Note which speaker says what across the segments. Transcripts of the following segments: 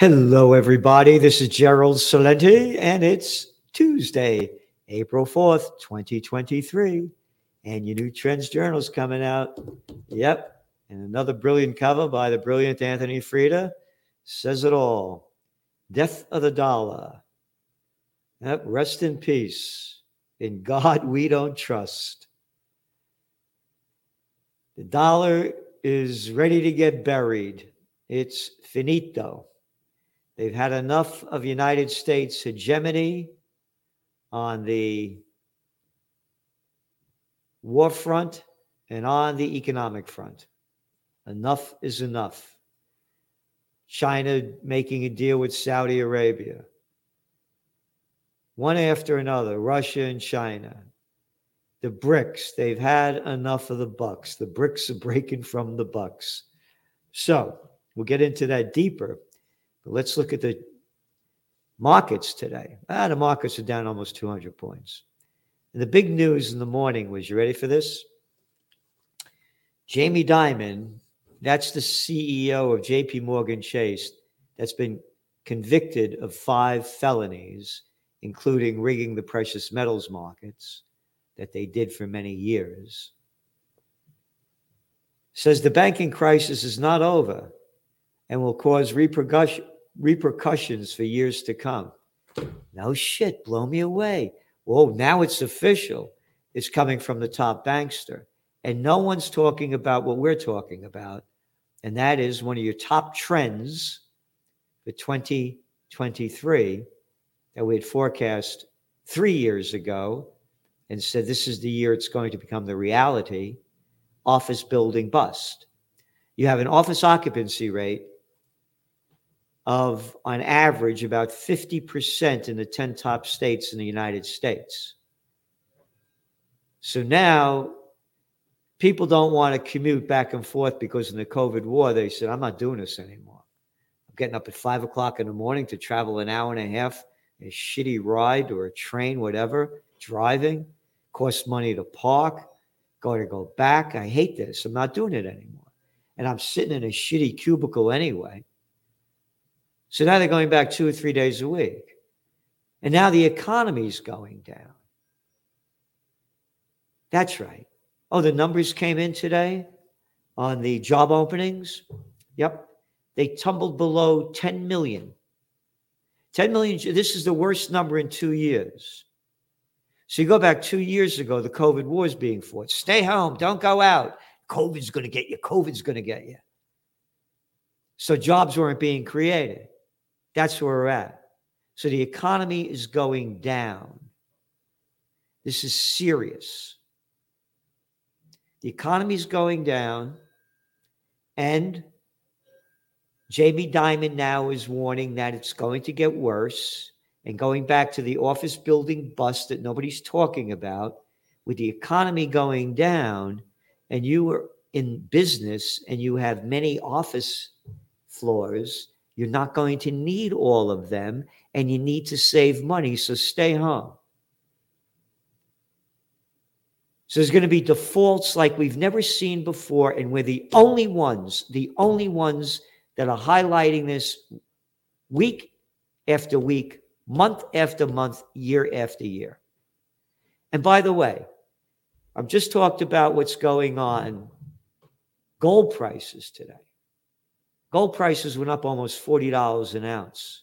Speaker 1: Hello, everybody. This is Gerald Celente, and it's Tuesday, April 4th, 2023. And your new Trends Journal's coming out. Yep. And another brilliant cover by the brilliant Anthony Freda says it all Death of the Dollar. Yep. Rest in peace. In God we don't trust. The dollar is ready to get buried. It's finito. They've had enough of United States hegemony on the war front and on the economic front. Enough is enough. China making a deal with Saudi Arabia. One after another, Russia and China. The BRICS, they've had enough of the bucks. The BRICS are breaking from the bucks. So we'll get into that deeper. But let's look at the markets today. Ah, the markets are down almost 200 points. And the big news in the morning was you ready for this? Jamie Dimon, that's the CEO of JP Morgan Chase, that's been convicted of five felonies, including rigging the precious metals markets that they did for many years. Says the banking crisis is not over and will cause repercussion, repercussions for years to come. No shit, blow me away. Whoa, now it's official. It's coming from the top bankster. And no one's talking about what we're talking about. And that is one of your top trends for 2023 that we had forecast three years ago and said this is the year it's going to become the reality office building bust. You have an office occupancy rate of, on average, about 50% in the 10 top states in the United States. So now people don't want to commute back and forth because in the COVID war, they said, I'm not doing this anymore. I'm getting up at five o'clock in the morning to travel an hour and a half, a shitty ride or a train, whatever, driving, costs money to park, going to go back. I hate this. I'm not doing it anymore. And I'm sitting in a shitty cubicle anyway. So now they're going back two or three days a week. And now the economy's going down. That's right. Oh, the numbers came in today on the job openings. Yep. They tumbled below 10 million. 10 million, this is the worst number in two years. So you go back two years ago, the COVID war is being fought. Stay home, don't go out. COVID's going to get you. COVID's going to get you. So jobs weren't being created. That's where we're at. So the economy is going down. This is serious. The economy is going down, and Jamie Dimon now is warning that it's going to get worse. And going back to the office building bust that nobody's talking about, with the economy going down, and you are in business and you have many office floors, you're not going to need all of them and you need to save money. So stay home. So there's going to be defaults like we've never seen before. And we're the only ones, the only ones that are highlighting this week after week, month after month, year after year. And by the way, I've just talked about what's going on gold prices today. Gold prices went up almost $40 an ounce.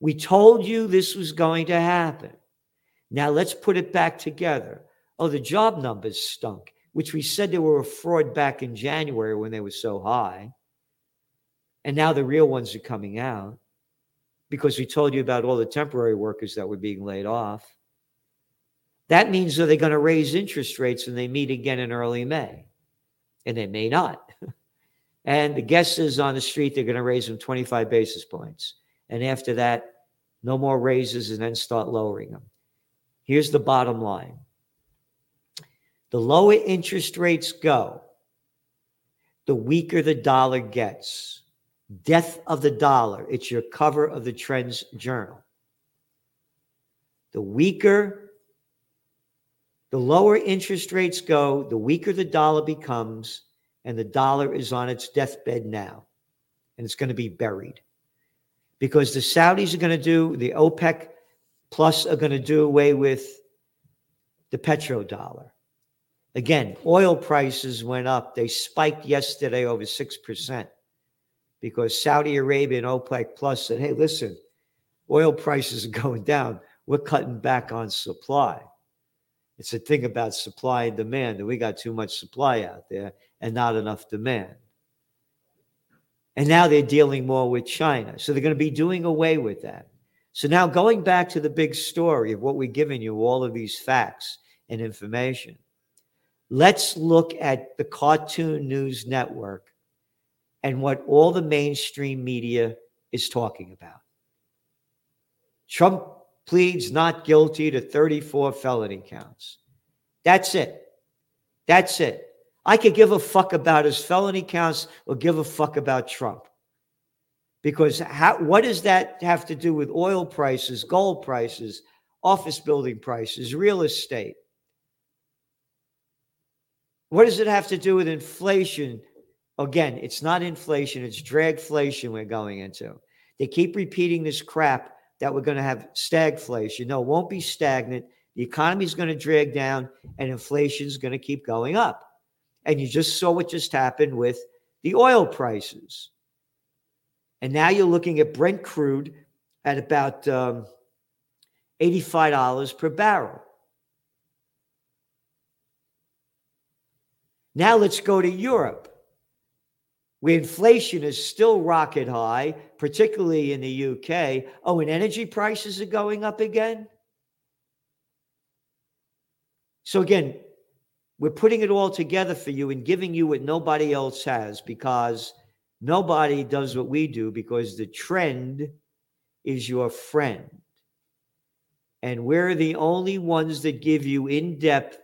Speaker 1: We told you this was going to happen. Now let's put it back together. Oh, the job numbers stunk, which we said they were a fraud back in January when they were so high. And now the real ones are coming out because we told you about all the temporary workers that were being laid off. That means are they going to raise interest rates when they meet again in early May? And they may not. And the guess is on the street, they're going to raise them 25 basis points. And after that, no more raises and then start lowering them. Here's the bottom line the lower interest rates go, the weaker the dollar gets. Death of the dollar. It's your cover of the Trends Journal. The weaker, the lower interest rates go, the weaker the dollar becomes, and the dollar is on its deathbed now, and it's going to be buried. because the Saudis are going to do, the OPEC plus are going to do away with the petrodollar. Again, oil prices went up. They spiked yesterday over 6% because Saudi Arabia and OPEC plus said, hey, listen, oil prices are going down. We're cutting back on supply. It's a thing about supply and demand that we got too much supply out there and not enough demand. And now they're dealing more with China. So they're going to be doing away with that. So now going back to the big story of what we're giving you, all of these facts and information, let's look at the Cartoon News Network and what all the mainstream media is talking about. Trump pleads not guilty to 34 felony counts. That's it. That's it. I could give a fuck about his felony counts or give a fuck about Trump. Because how, what does that have to do with oil prices, gold prices, office building prices, real estate? What does it have to do with inflation? Again, it's not inflation, it's dragflation we're going into. They keep repeating this crap that we're going to have stagflation. No, it won't be stagnant. The economy is going to drag down and inflation is going to keep going up. And you just saw what just happened with the oil prices. And now you're looking at Brent crude at about um, $85 per barrel. Now let's go to Europe, where inflation is still rocket high, particularly in the UK. Oh, and energy prices are going up again. So, again, we're putting it all together for you and giving you what nobody else has because nobody does what we do because the trend is your friend. And we're the only ones that give you in depth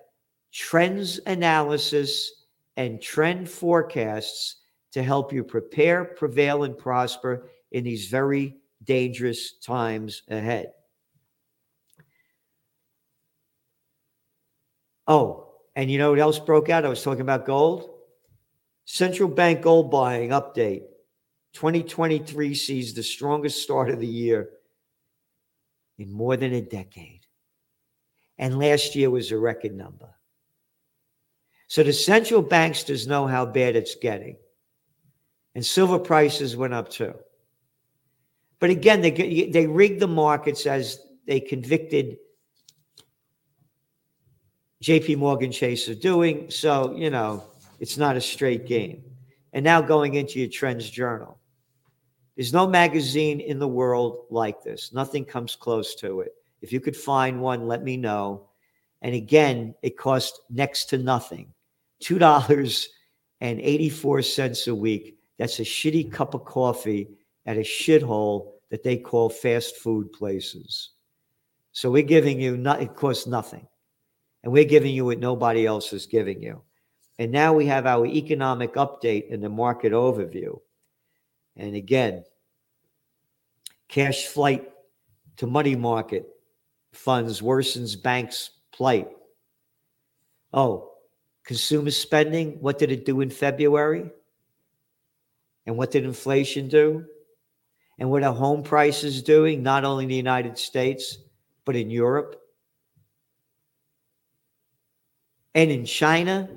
Speaker 1: trends analysis and trend forecasts to help you prepare, prevail, and prosper in these very dangerous times ahead. Oh, and you know what else broke out? I was talking about gold. Central bank gold buying update. 2023 sees the strongest start of the year in more than a decade. And last year was a record number. So the central banks does know how bad it's getting. And silver prices went up too. But again, they, they rigged the markets as they convicted JP Morgan Chase of doing. So, you know, it's not a straight game. And now going into your trends journal. There's no magazine in the world like this. Nothing comes close to it. If you could find one, let me know. And again, it costs next to nothing. $2.84 a week. That's a shitty cup of coffee at a shithole that they call fast food places. So we're giving you, not, it costs nothing and we're giving you what nobody else is giving you. And now we have our economic update and the market overview. And again, cash flight to money market funds worsens banks' plight. Oh, consumer spending, what did it do in February? And what did inflation do? And what are home prices doing, not only in the United States, but in Europe? And in China,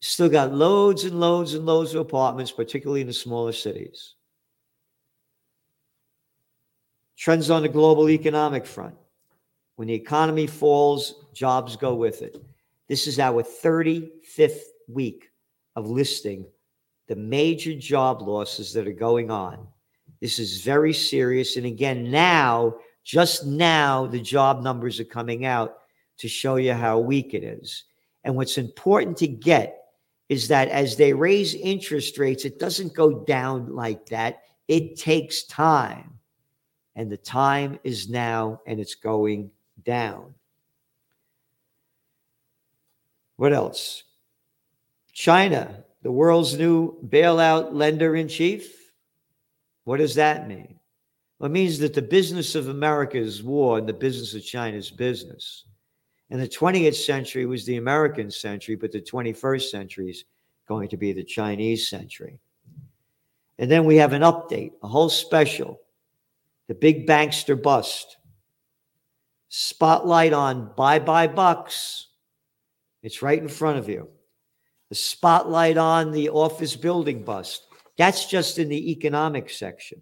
Speaker 1: still got loads and loads and loads of apartments, particularly in the smaller cities. Trends on the global economic front. When the economy falls, jobs go with it. This is our 35th week of listing the major job losses that are going on. This is very serious. And again, now, just now, the job numbers are coming out to show you how weak it is. And what's important to get is that as they raise interest rates, it doesn't go down like that. It takes time. And the time is now, and it's going down. What else? China, the world's new bailout lender in chief. What does that mean? Well, it means that the business of America is war and the business of China is business. And the 20th century was the American century, but the 21st century is going to be the Chinese century. And then we have an update, a whole special, the big bankster bust. Spotlight on bye bye bucks. It's right in front of you. The spotlight on the office building bust. That's just in the economic section.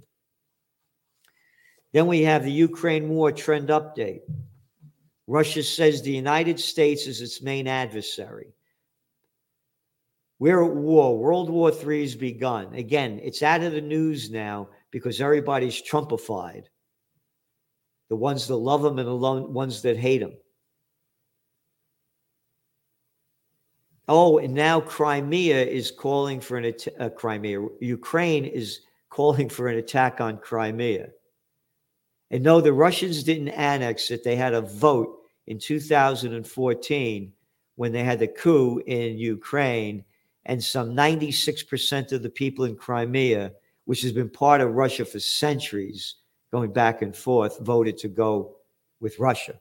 Speaker 1: Then we have the Ukraine war trend update. Russia says the United States is its main adversary. We're at war. World War III has begun. Again, it's out of the news now because everybody's Trumpified. The ones that love him and the ones that hate him. Oh, and now Crimea is calling for an attack. Uh, Crimea, Ukraine is calling for an attack on Crimea. And no, the Russians didn't annex it. They had a vote in 2014 when they had the coup in Ukraine, and some 96% of the people in Crimea, which has been part of Russia for centuries, going back and forth, voted to go with Russia.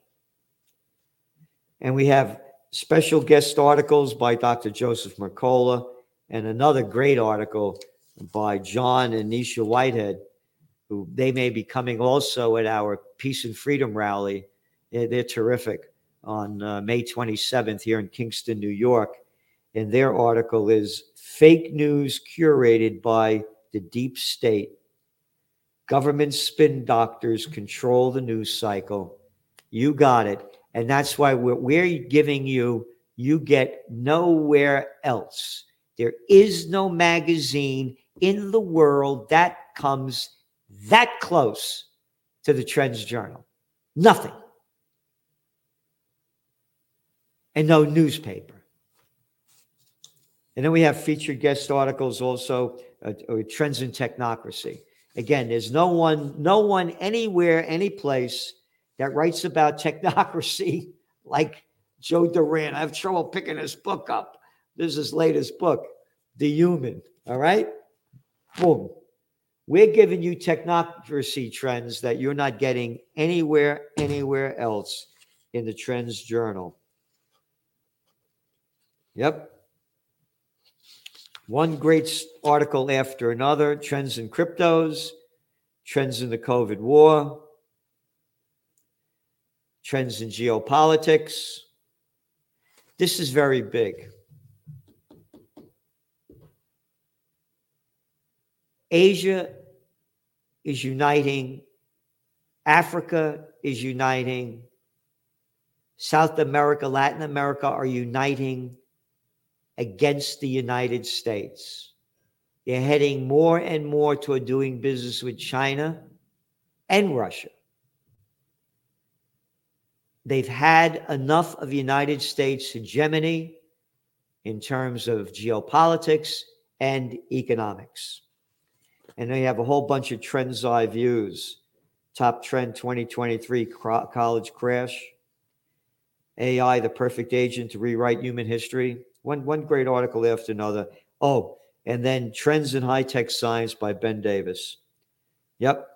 Speaker 1: And we have special guest articles by Dr. Joseph Mercola and another great article by John and Nisha Whitehead, who they may be coming also at our Peace and Freedom rally. They're, they're terrific on uh, May 27th here in Kingston, New York. And their article is Fake News Curated by the Deep State. Government spin doctors control the news cycle. You got it. And that's why we're, giving you, you get nowhere else. There is no magazine in the world that comes that close to the Trends Journal. Nothing. And no newspaper. And then we have featured guest articles also, uh, uh Trends in Technocracy. Again, there's no one, no one anywhere, any place that writes about technocracy like Joe Duran. I have trouble picking his book up. This is his latest book, The Human. All right? Boom. We're giving you technocracy trends that you're not getting anywhere, anywhere else in the Trends Journal. Yep. One great article after another trends in cryptos, trends in the COVID war, trends in geopolitics. This is very big. Asia is uniting, Africa is uniting, South America, Latin America are uniting against the United States. They're heading more and more toward doing business with China and Russia. They've had enough of United States hegemony in terms of geopolitics and economics. And they have a whole bunch of trends I views. Top trend 2023 college crash. AI, the perfect agent to rewrite human history. One, one great article after another. Oh, and then Trends in High Tech Science by Ben Davis. Yep.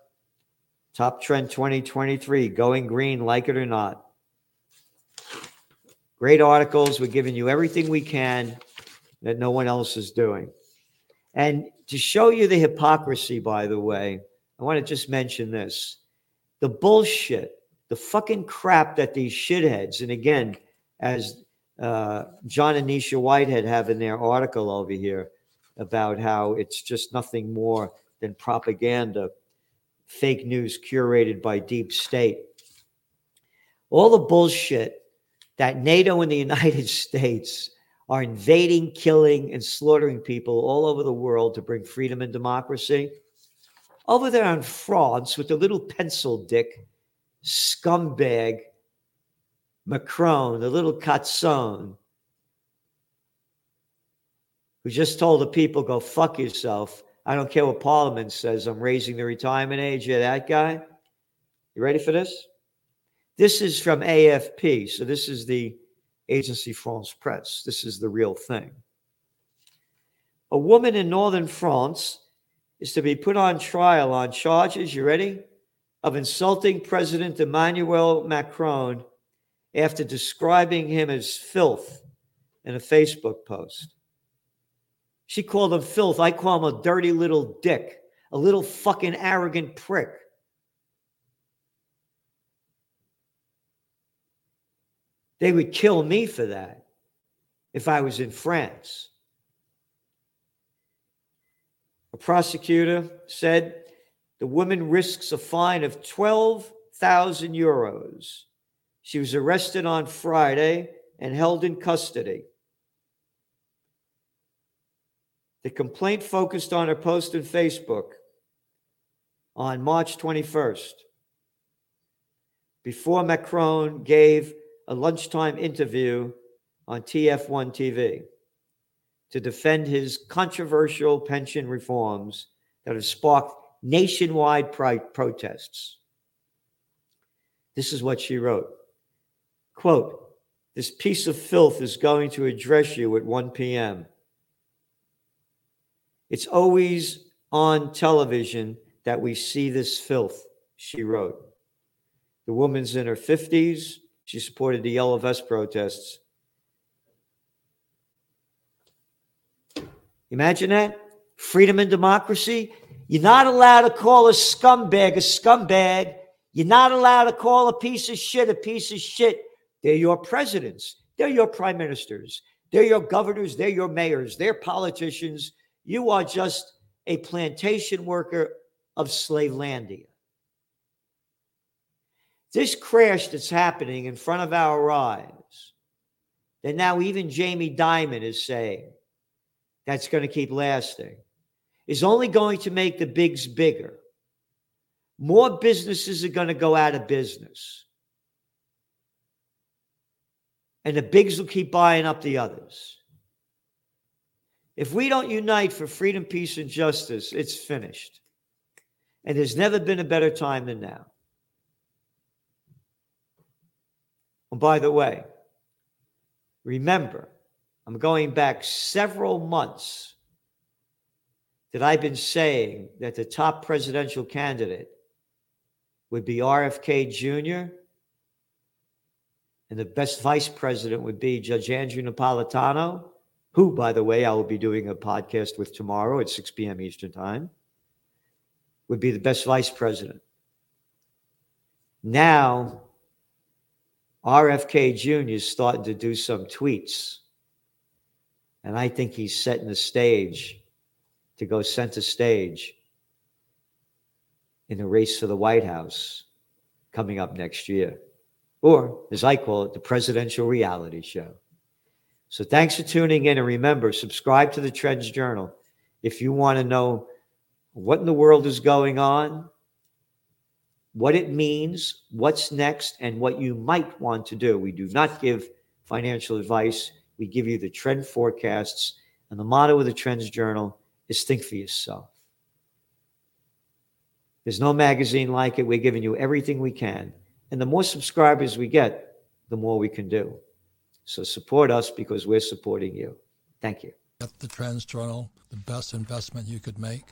Speaker 1: Top trend 2023 going green, like it or not. Great articles. We're giving you everything we can that no one else is doing. And to show you the hypocrisy, by the way, I want to just mention this the bullshit, the fucking crap that these shitheads, and again, as uh, John and Nisha Whitehead have in their article over here about how it's just nothing more than propaganda, fake news curated by deep state. All the bullshit that NATO and the United States are invading, killing, and slaughtering people all over the world to bring freedom and democracy. Over there in France, with the little pencil dick, scumbag Macron, the little catzon, who just told the people, go fuck yourself. I don't care what Parliament says. I'm raising the retirement age. Yeah, that guy. You ready for this? This is from AFP. So this is the Agency France Presse. This is the real thing. A woman in northern France is to be put on trial on charges, you ready? Of insulting President Emmanuel Macron after describing him as filth in a Facebook post. She called him filth. I call him a dirty little dick, a little fucking arrogant prick. They would kill me for that if I was in France. A prosecutor said the woman risks a fine of 12,000 euros. She was arrested on Friday and held in custody. The complaint focused on her post on Facebook on March 21st, before Macron gave a lunchtime interview on TF1 TV to defend his controversial pension reforms that have sparked nationwide protests. This is what she wrote Quote, this piece of filth is going to address you at 1 p.m. It's always on television that we see this filth, she wrote. The woman's in her 50s. She supported the Yellow Vest protests. Imagine that. Freedom and democracy. You're not allowed to call a scumbag a scumbag. You're not allowed to call a piece of shit a piece of shit. They're your presidents. They're your prime ministers. They're your governors. They're your mayors. They're politicians. You are just a plantation worker of Slavelandia. This crash that's happening in front of our eyes, that now even Jamie Dimon is saying that's going to keep lasting, is only going to make the bigs bigger. More businesses are going to go out of business. And the bigs will keep buying up the others. If we don't unite for freedom, peace, and justice, it's finished. And there's never been a better time than now. And by the way, remember, I'm going back several months that I've been saying that the top presidential candidate would be RFK Jr. and the best vice president would be Judge Andrew Napolitano, who, by the way, I will be doing a podcast with tomorrow at 6 p.m. Eastern Time, would be the best vice president. Now, RFK Jr. is starting to do some tweets. And I think he's setting the stage to go center stage in the race for the White House coming up next year. Or, as I call it, the presidential reality show. So thanks for tuning in. And remember, subscribe to the Trends Journal if you want to know what in the world is going on, what it means, what's next, and what you might want to do. We do not give financial advice. We give you the trend forecasts. And the motto of the Trends Journal is think for yourself. There's no magazine like it. We're giving you everything we can. And the more subscribers we get, the more we can do. So support us because we're supporting you. Thank you.
Speaker 2: The Trends Journal, the best investment you could make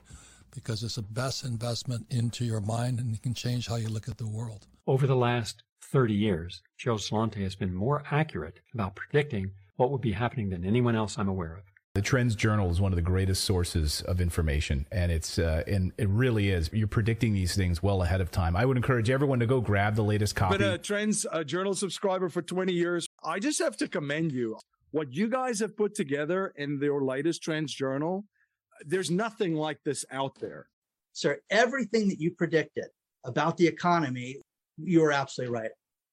Speaker 2: because it's the best investment into your mind and it can change how you look at the world.
Speaker 3: Over the last 30 years, Gerald Celente has been more accurate about predicting what would be happening than anyone else I'm aware of.
Speaker 4: The Trends Journal is one of the greatest sources of information, and it's uh, and it really is. You're predicting these things well ahead of time. I would encourage everyone to go grab the latest copy.
Speaker 5: But a uh, Trends uh, Journal subscriber for 20 years, I just have to commend you. What you guys have put together in your latest Trends Journal there's nothing like this out there.
Speaker 6: Sir, everything that you predicted about the economy, you were absolutely right.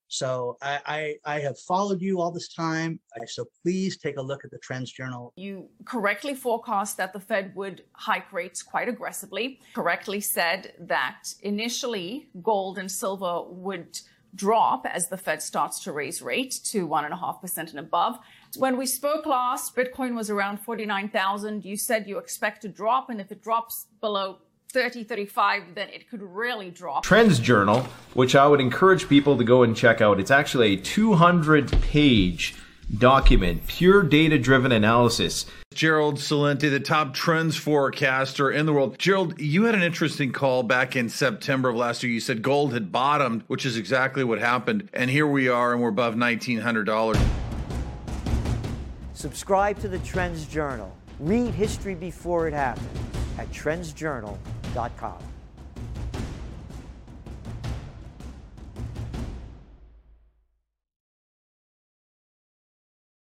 Speaker 6: So I, I, I, have followed you all this time. So please take a look at the Trends Journal.
Speaker 7: You correctly forecast that the Fed would hike rates quite aggressively. Correctly said that initially gold and silver would drop as the Fed starts to raise rates to one and a half percent and above. When we spoke last, Bitcoin was around 49,000. You said you expect to drop, and if it drops below 30, 35, then it could really drop.
Speaker 8: Trends Journal, which I would encourage people to go and check out. It's actually a 200 page document, pure data driven analysis.
Speaker 9: Gerald Celente, the top trends forecaster in the world. Gerald, you had an interesting call back in September of last year. You said gold had bottomed, which is exactly what happened. And here we are, and we're above $1,900.
Speaker 1: Subscribe to the Trends Journal. Read history before it happened at trendsjournal.com.